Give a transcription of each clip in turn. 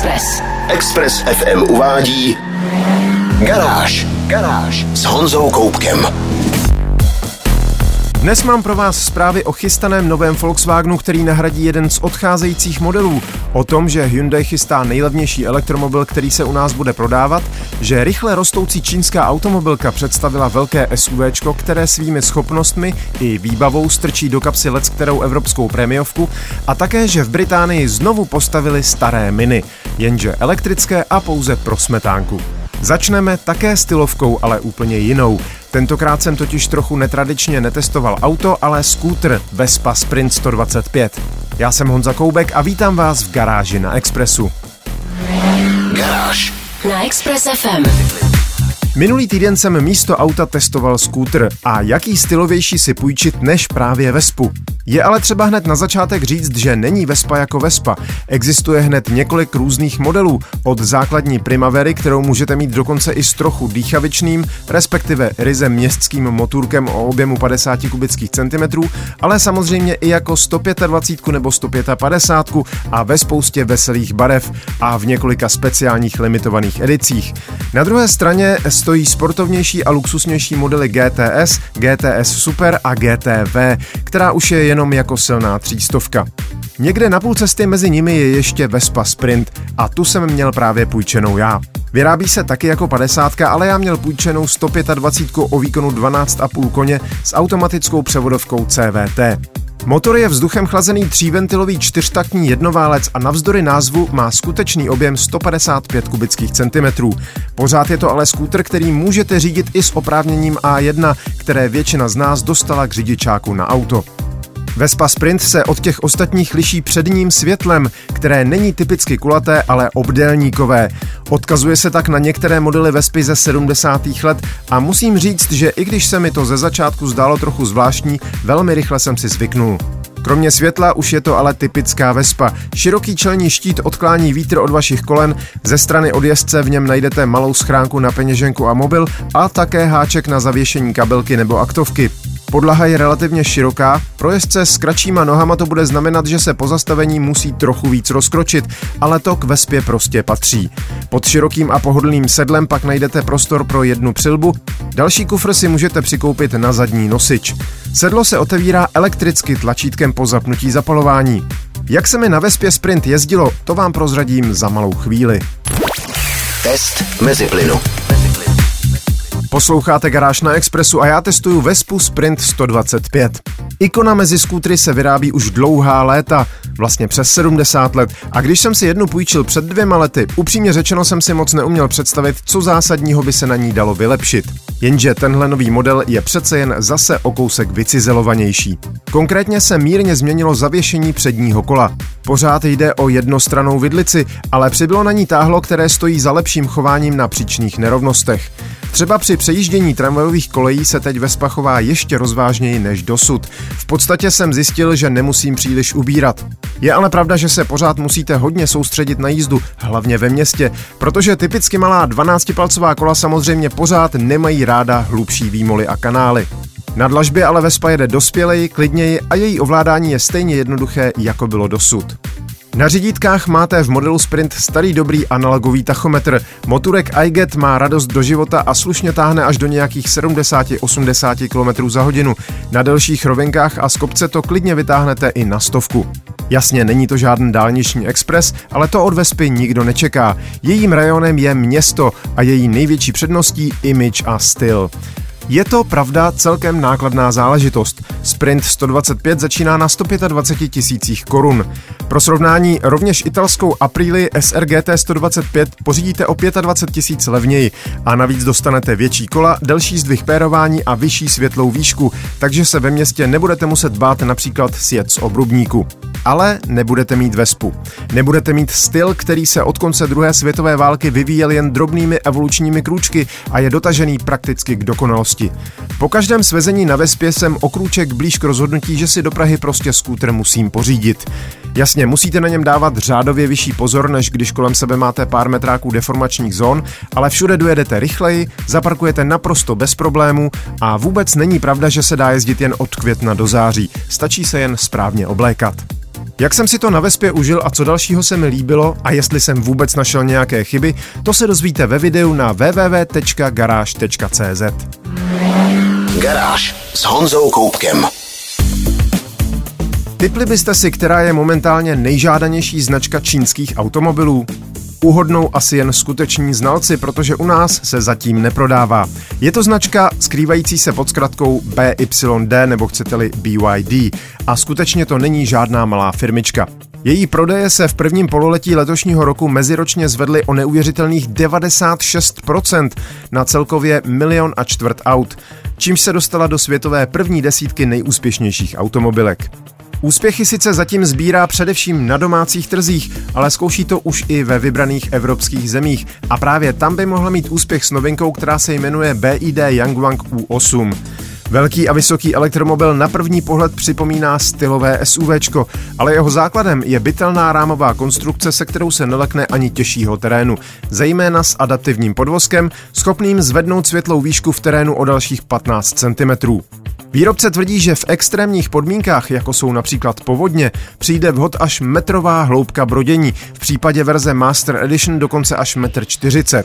Express. Express FM uvádí Garáž. Garáž s Honzou Koupkem. Dnes mám pro vás zprávy o chystaném novém Volkswagenu, který nahradí jeden z odcházejících modelů, o tom, že Hyundai chystá nejlevnější elektromobil, který se u nás bude prodávat, že rychle rostoucí čínská automobilka představila velké SUV, které svými schopnostmi i výbavou strčí do kapsy let kterou evropskou prémiovku a také, že v Británii znovu postavili staré miny, jenže elektrické a pouze pro smetánku. Začneme také stylovkou, ale úplně jinou. Tentokrát jsem totiž trochu netradičně netestoval auto, ale skútr Vespa Sprint 125. Já jsem Honza Koubek a vítám vás v garáži na Expressu. Garáž. Na Express FM. Minulý týden jsem místo auta testoval skútr a jaký stylovější si půjčit než právě Vespu. Je ale třeba hned na začátek říct, že není Vespa jako Vespa. Existuje hned několik různých modelů, od základní Primavery, kterou můžete mít dokonce i s trochu dýchavičným, respektive ryze městským motorkem o objemu 50 kubických centimetrů, ale samozřejmě i jako 125 nebo 155 a ve spoustě veselých barev a v několika speciálních limitovaných edicích. Na druhé straně stojí sportovnější a luxusnější modely GTS, GTS Super a GTV, která už je jenom jako silná třístovka. Někde na půl cesty mezi nimi je ještě Vespa Sprint a tu jsem měl právě půjčenou já. Vyrábí se taky jako 50, ale já měl půjčenou 125 o výkonu 12,5 koně s automatickou převodovkou CVT. Motor je vzduchem chlazený tříventilový čtyřtaktní jednoválec a navzdory názvu má skutečný objem 155 kubických centimetrů. Pořád je to ale skútr, který můžete řídit i s oprávněním A1, které většina z nás dostala k řidičáku na auto. Vespa Sprint se od těch ostatních liší předním světlem, které není typicky kulaté, ale obdélníkové. Odkazuje se tak na některé modely Vespy ze 70. let a musím říct, že i když se mi to ze začátku zdálo trochu zvláštní, velmi rychle jsem si zvyknul. Kromě světla už je to ale typická Vespa. Široký čelní štít odklání vítr od vašich kolen, ze strany od jezdce v něm najdete malou schránku na peněženku a mobil a také háček na zavěšení kabelky nebo aktovky. Podlaha je relativně široká, pro jezdce s kratšíma nohama to bude znamenat, že se po zastavení musí trochu víc rozkročit, ale to k Vespě prostě patří. Pod širokým a pohodlným sedlem pak najdete prostor pro jednu přilbu, další kufr si můžete přikoupit na zadní nosič. Sedlo se otevírá elektricky tlačítkem po zapnutí zapalování. Jak se mi na Vespě Sprint jezdilo, to vám prozradím za malou chvíli. Test mezi plynu. Posloucháte Garáž na Expressu a já testuju Vespu Sprint 125. Ikona mezi skútry se vyrábí už dlouhá léta, vlastně přes 70 let. A když jsem si jednu půjčil před dvěma lety, upřímně řečeno jsem si moc neuměl představit, co zásadního by se na ní dalo vylepšit. Jenže tenhle nový model je přece jen zase o kousek vycizelovanější. Konkrétně se mírně změnilo zavěšení předního kola. Pořád jde o jednostranou vidlici, ale přibylo na ní táhlo, které stojí za lepším chováním na příčných nerovnostech. Třeba při přejíždění tramvajových kolejí se teď Vespa chová ještě rozvážněji než dosud. V podstatě jsem zjistil, že nemusím příliš ubírat. Je ale pravda, že se pořád musíte hodně soustředit na jízdu, hlavně ve městě, protože typicky malá 12-palcová kola samozřejmě pořád nemají ráda hlubší výmoly a kanály. Na dlažbě ale Vespa jede dospěleji, klidněji a její ovládání je stejně jednoduché, jako bylo dosud. Na řídítkách máte v modelu Sprint starý dobrý analogový tachometr. Moturek iGet má radost do života a slušně táhne až do nějakých 70-80 km za hodinu. Na delších rovinkách a z kopce to klidně vytáhnete i na stovku. Jasně, není to žádný dálniční expres, ale to od Vespy nikdo nečeká. Jejím rajonem je město a její největší předností image a styl. Je to pravda celkem nákladná záležitost. Sprint 125 začíná na 125 tisících korun. Pro srovnání rovněž italskou Aprili SRGT 125 pořídíte o 25 tisíc levněji a navíc dostanete větší kola, delší zdvih pérování a vyšší světlou výšku, takže se ve městě nebudete muset bát například sjet z obrubníku. Ale nebudete mít Vespu. Nebudete mít styl, který se od konce druhé světové války vyvíjel jen drobnými evolučními krůčky a je dotažený prakticky k dokonalosti. Po každém svezení na Vespě jsem o krůček blíž k rozhodnutí, že si do Prahy prostě skútr musím pořídit. Jasně, musíte na něm dávat řádově vyšší pozor, než když kolem sebe máte pár metráků deformačních zón, ale všude dojedete rychleji, zaparkujete naprosto bez problémů a vůbec není pravda, že se dá jezdit jen od května do září. Stačí se jen správně oblékat. Jak jsem si to na Vespě užil a co dalšího se mi líbilo a jestli jsem vůbec našel nějaké chyby, to se dozvíte ve videu na www.garage.cz. Garáž s Honzou Koupkem. Typli byste si, která je momentálně nejžádanější značka čínských automobilů? Uhodnou asi jen skuteční znalci, protože u nás se zatím neprodává. Je to značka skrývající se pod zkratkou BYD nebo chcete-li BYD a skutečně to není žádná malá firmička. Její prodeje se v prvním pololetí letošního roku meziročně zvedly o neuvěřitelných 96% na celkově milion a čtvrt aut, čímž se dostala do světové první desítky nejúspěšnějších automobilek. Úspěchy sice zatím sbírá především na domácích trzích, ale zkouší to už i ve vybraných evropských zemích a právě tam by mohla mít úspěch s novinkou, která se jmenuje BID Yangwang U8. Velký a vysoký elektromobil na první pohled připomíná stylové SUV, ale jeho základem je bytelná rámová konstrukce, se kterou se nelekne ani těžšího terénu, zejména s adaptivním podvozkem, schopným zvednout světlou výšku v terénu o dalších 15 cm. Výrobce tvrdí, že v extrémních podmínkách, jako jsou například povodně, přijde vhod až metrová hloubka brodění, v případě verze Master Edition dokonce až 1,40 m.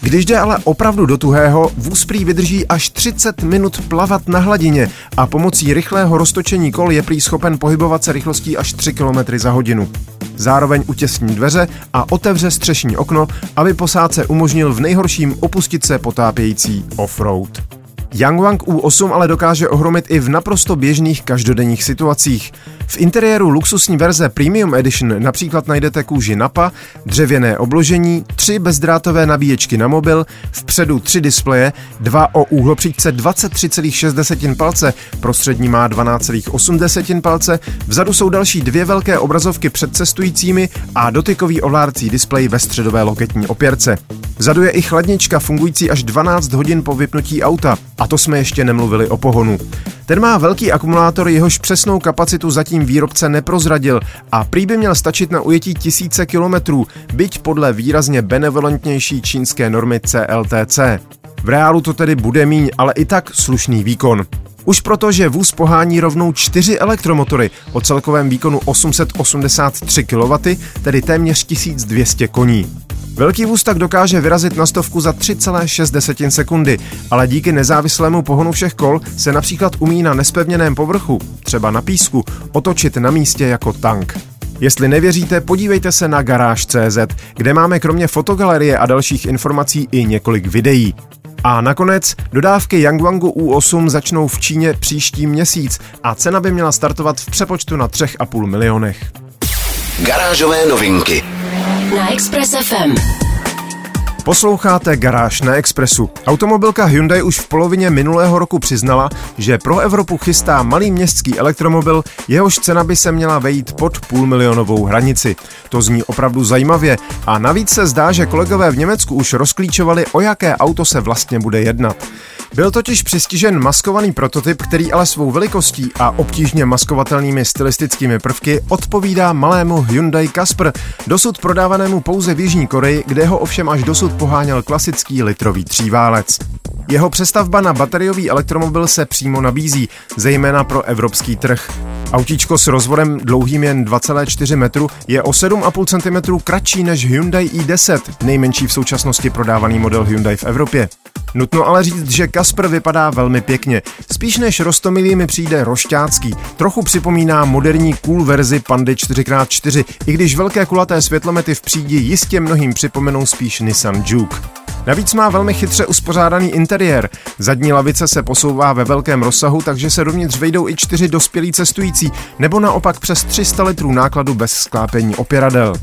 Když jde ale opravdu do tuhého, vůz prý vydrží až 30 minut plavat na hladině a pomocí rychlého roztočení kol je prý schopen pohybovat se rychlostí až 3 km za hodinu. Zároveň utěsní dveře a otevře střešní okno, aby posádce umožnil v nejhorším opustit se potápějící offroad. Yangwang U8 ale dokáže ohromit i v naprosto běžných každodenních situacích. V interiéru luxusní verze Premium Edition například najdete kůži Napa, dřevěné obložení, tři bezdrátové nabíječky na mobil, vpředu tři displeje, dva o úhlopříčce 23,6 palce, prostřední má 12,8 palce, vzadu jsou další dvě velké obrazovky před cestujícími a dotykový ovládací displej ve středové loketní opěrce. Vzadu je i chladnička fungující až 12 hodin po vypnutí auta a to jsme ještě nemluvili o pohonu. Ten má velký akumulátor, jehož přesnou kapacitu zatím výrobce neprozradil a prý by měl stačit na ujetí tisíce kilometrů, byť podle výrazně benevolentnější čínské normy CLTC. V reálu to tedy bude míň, ale i tak slušný výkon. Už proto, že vůz pohání rovnou čtyři elektromotory o celkovém výkonu 883 kW, tedy téměř 1200 koní. Velký vůz tak dokáže vyrazit na stovku za 3,6 sekundy, ale díky nezávislému pohonu všech kol se například umí na nespevněném povrchu, třeba na písku, otočit na místě jako tank. Jestli nevěříte, podívejte se na garáž.cz, kde máme kromě fotogalerie a dalších informací i několik videí. A nakonec dodávky Yangwangu U8 začnou v Číně příští měsíc a cena by měla startovat v přepočtu na 3,5 milionech. Garážové novinky na Express FM. Posloucháte Garáž na Expressu. Automobilka Hyundai už v polovině minulého roku přiznala, že pro Evropu chystá malý městský elektromobil, jehož cena by se měla vejít pod půlmilionovou hranici. To zní opravdu zajímavě a navíc se zdá, že kolegové v Německu už rozklíčovali, o jaké auto se vlastně bude jednat. Byl totiž přistižen maskovaný prototyp, který ale svou velikostí a obtížně maskovatelnými stylistickými prvky odpovídá malému Hyundai Casper, dosud prodávanému pouze v Jižní Koreji, kde ho ovšem až dosud poháněl klasický litrový tříválec. Jeho přestavba na bateriový elektromobil se přímo nabízí, zejména pro evropský trh. Autíčko s rozvodem dlouhým jen 2,4 metru je o 7,5 cm kratší než Hyundai i10, nejmenší v současnosti prodávaný model Hyundai v Evropě. Nutno ale říct, že Kasper vypadá velmi pěkně. Spíš než rostomilý mi přijde rošťácký. Trochu připomíná moderní cool verzi Pandy 4x4, i když velké kulaté světlomety v přídi jistě mnohým připomenou spíš Nissan Juke. Navíc má velmi chytře uspořádaný interiér. Zadní lavice se posouvá ve velkém rozsahu, takže se dovnitř vejdou i čtyři dospělí cestující, nebo naopak přes 300 litrů nákladu bez sklápení opěradel.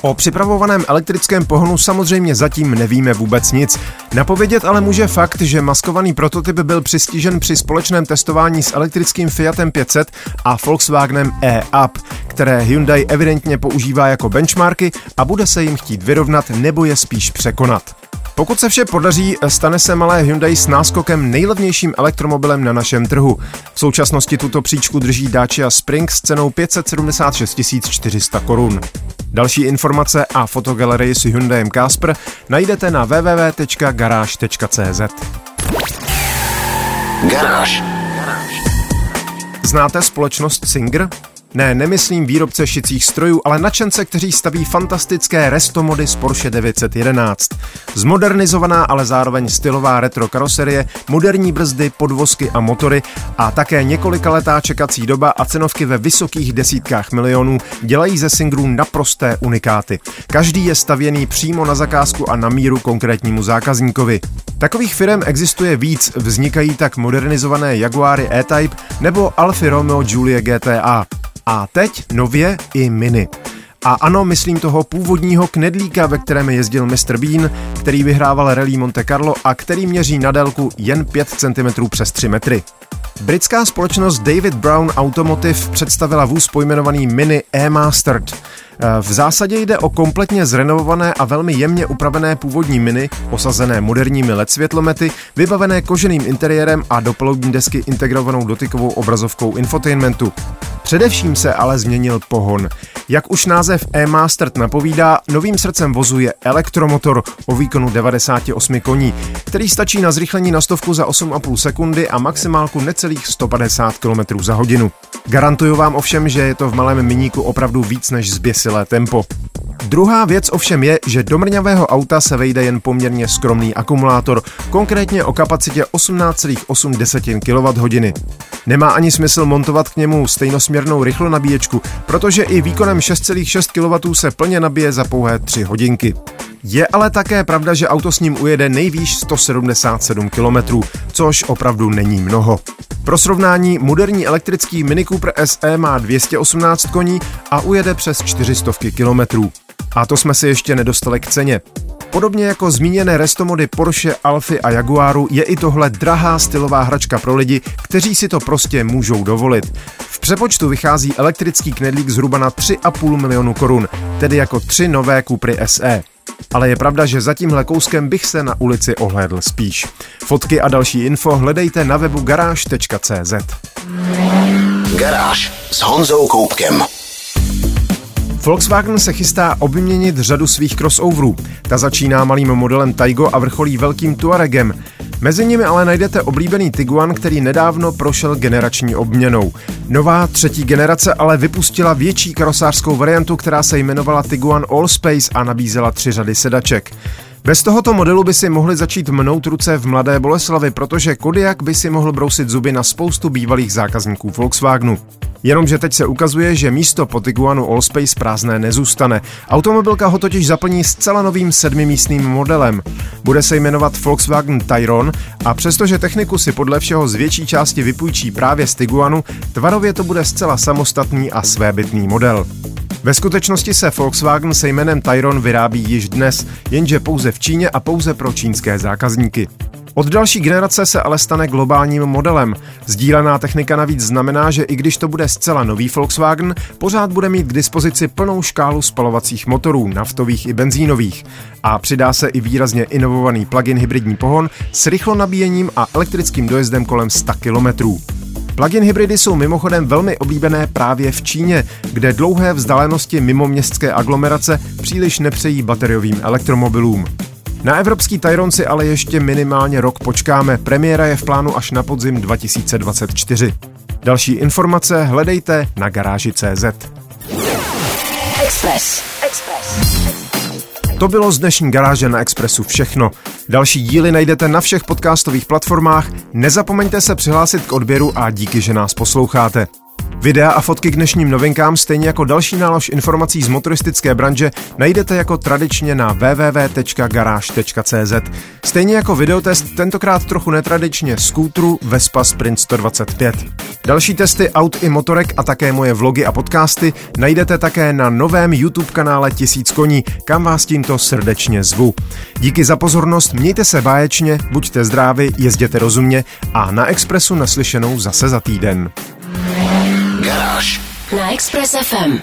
O připravovaném elektrickém pohonu samozřejmě zatím nevíme vůbec nic. Napovědět ale může fakt, že maskovaný prototyp byl přistižen při společném testování s elektrickým Fiatem 500 a Volkswagenem e-Up, které Hyundai evidentně používá jako benchmarky a bude se jim chtít vyrovnat nebo je spíš překonat. Pokud se vše podaří, stane se malé Hyundai s náskokem nejlevnějším elektromobilem na našem trhu. V současnosti tuto příčku drží Dacia Spring s cenou 576 400 korun. Další informace a fotogalerii s Hyundaiem Casper najdete na www.garage.cz. Garáž. Znáte společnost Singer? Ne, nemyslím výrobce šicích strojů, ale nadšence, kteří staví fantastické restomody z Porsche 911. Zmodernizovaná, ale zároveň stylová retro karoserie, moderní brzdy, podvozky a motory a také několika letá čekací doba a cenovky ve vysokých desítkách milionů dělají ze Singrů naprosté unikáty. Každý je stavěný přímo na zakázku a na míru konkrétnímu zákazníkovi. Takových firm existuje víc, vznikají tak modernizované Jaguary E-Type nebo Alfa Romeo Giulia GTA. A teď nově i Mini. A ano, myslím toho původního knedlíka, ve kterém jezdil Mr. Bean, který vyhrával Rally Monte Carlo a který měří na délku jen 5 cm přes 3 metry. Britská společnost David Brown Automotive představila vůz pojmenovaný Mini E-Mastered. V zásadě jde o kompletně zrenovované a velmi jemně upravené původní mini, osazené moderními LED světlomety, vybavené koženým interiérem a do desky integrovanou dotykovou obrazovkou infotainmentu. Především se ale změnil pohon. Jak už název E-Mastered napovídá, novým srdcem vozu je elektromotor o výkonu 98 koní, který stačí na zrychlení na stovku za 8,5 sekundy a maximálku necelých 150 km za hodinu. Garantuju vám ovšem, že je to v malém miníku opravdu víc než zběsilé tempo. Druhá věc ovšem je, že do mrňavého auta se vejde jen poměrně skromný akumulátor, konkrétně o kapacitě 18,8 kWh. Nemá ani smysl montovat k němu stejnosměrnou rychlonabíječku, protože i výkonem 6,6 kW se plně nabije za pouhé 3 hodinky. Je ale také pravda, že auto s ním ujede nejvýš 177 km, což opravdu není mnoho. Pro srovnání, moderní elektrický Mini Cooper SE má 218 koní a ujede přes 400 km. A to jsme si ještě nedostali k ceně. Podobně jako zmíněné restomody Porsche, Alfy a Jaguaru je i tohle drahá stylová hračka pro lidi, kteří si to prostě můžou dovolit. V přepočtu vychází elektrický knedlík zhruba na 3,5 milionu korun, tedy jako tři nové Cupry SE. Ale je pravda, že za tímhle kouskem bych se na ulici ohlédl spíš. Fotky a další info hledejte na webu garáž.cz. Garáž s Honzou Koupkem. Volkswagen se chystá obměnit řadu svých crossoverů. Ta začíná malým modelem Taigo a vrcholí velkým Tuaregem. Mezi nimi ale najdete oblíbený Tiguan, který nedávno prošel generační obměnou. Nová třetí generace ale vypustila větší karosářskou variantu, která se jmenovala Tiguan Allspace a nabízela tři řady sedaček. Bez tohoto modelu by si mohli začít mnout ruce v Mladé Boleslavi, protože Kodiak by si mohl brousit zuby na spoustu bývalých zákazníků Volkswagenu. Jenomže teď se ukazuje, že místo po Tiguanu Allspace prázdné nezůstane. Automobilka ho totiž zaplní zcela novým sedmimístným modelem. Bude se jmenovat Volkswagen Tayron a přestože techniku si podle všeho z větší části vypůjčí právě z Tiguanu, tvarově to bude zcela samostatný a svébytný model. Ve skutečnosti se Volkswagen se jménem Tayron vyrábí již dnes, jenže pouze v Číně a pouze pro čínské zákazníky. Od další generace se ale stane globálním modelem. Sdílená technika navíc znamená, že i když to bude zcela nový Volkswagen, pořád bude mít k dispozici plnou škálu spalovacích motorů, naftových i benzínových. A přidá se i výrazně inovovaný plug-in hybridní pohon s rychlonabíjením a elektrickým dojezdem kolem 100 kilometrů. Plug-in hybridy jsou mimochodem velmi oblíbené právě v Číně, kde dlouhé vzdálenosti mimo městské aglomerace příliš nepřejí bateriovým elektromobilům. Na evropský Tyron si ale ještě minimálně rok počkáme. Premiéra je v plánu až na podzim 2024. Další informace hledejte na garáži.cz. Express. Express. To bylo z dnešní garáže na Expressu všechno. Další díly najdete na všech podcastových platformách. Nezapomeňte se přihlásit k odběru a díky, že nás posloucháte. Videa a fotky k dnešním novinkám, stejně jako další nálož informací z motoristické branže, najdete jako tradičně na www.garage.cz. Stejně jako videotest, tentokrát trochu netradičně skútru Vespa Sprint 125. Další testy aut i motorek a také moje vlogy a podcasty najdete také na novém YouTube kanále Tisíc koní, kam vás tímto srdečně zvu. Díky za pozornost, mějte se báječně, buďte zdraví, jezděte rozumně a na Expressu naslyšenou zase za týden. Garáž na Express FM.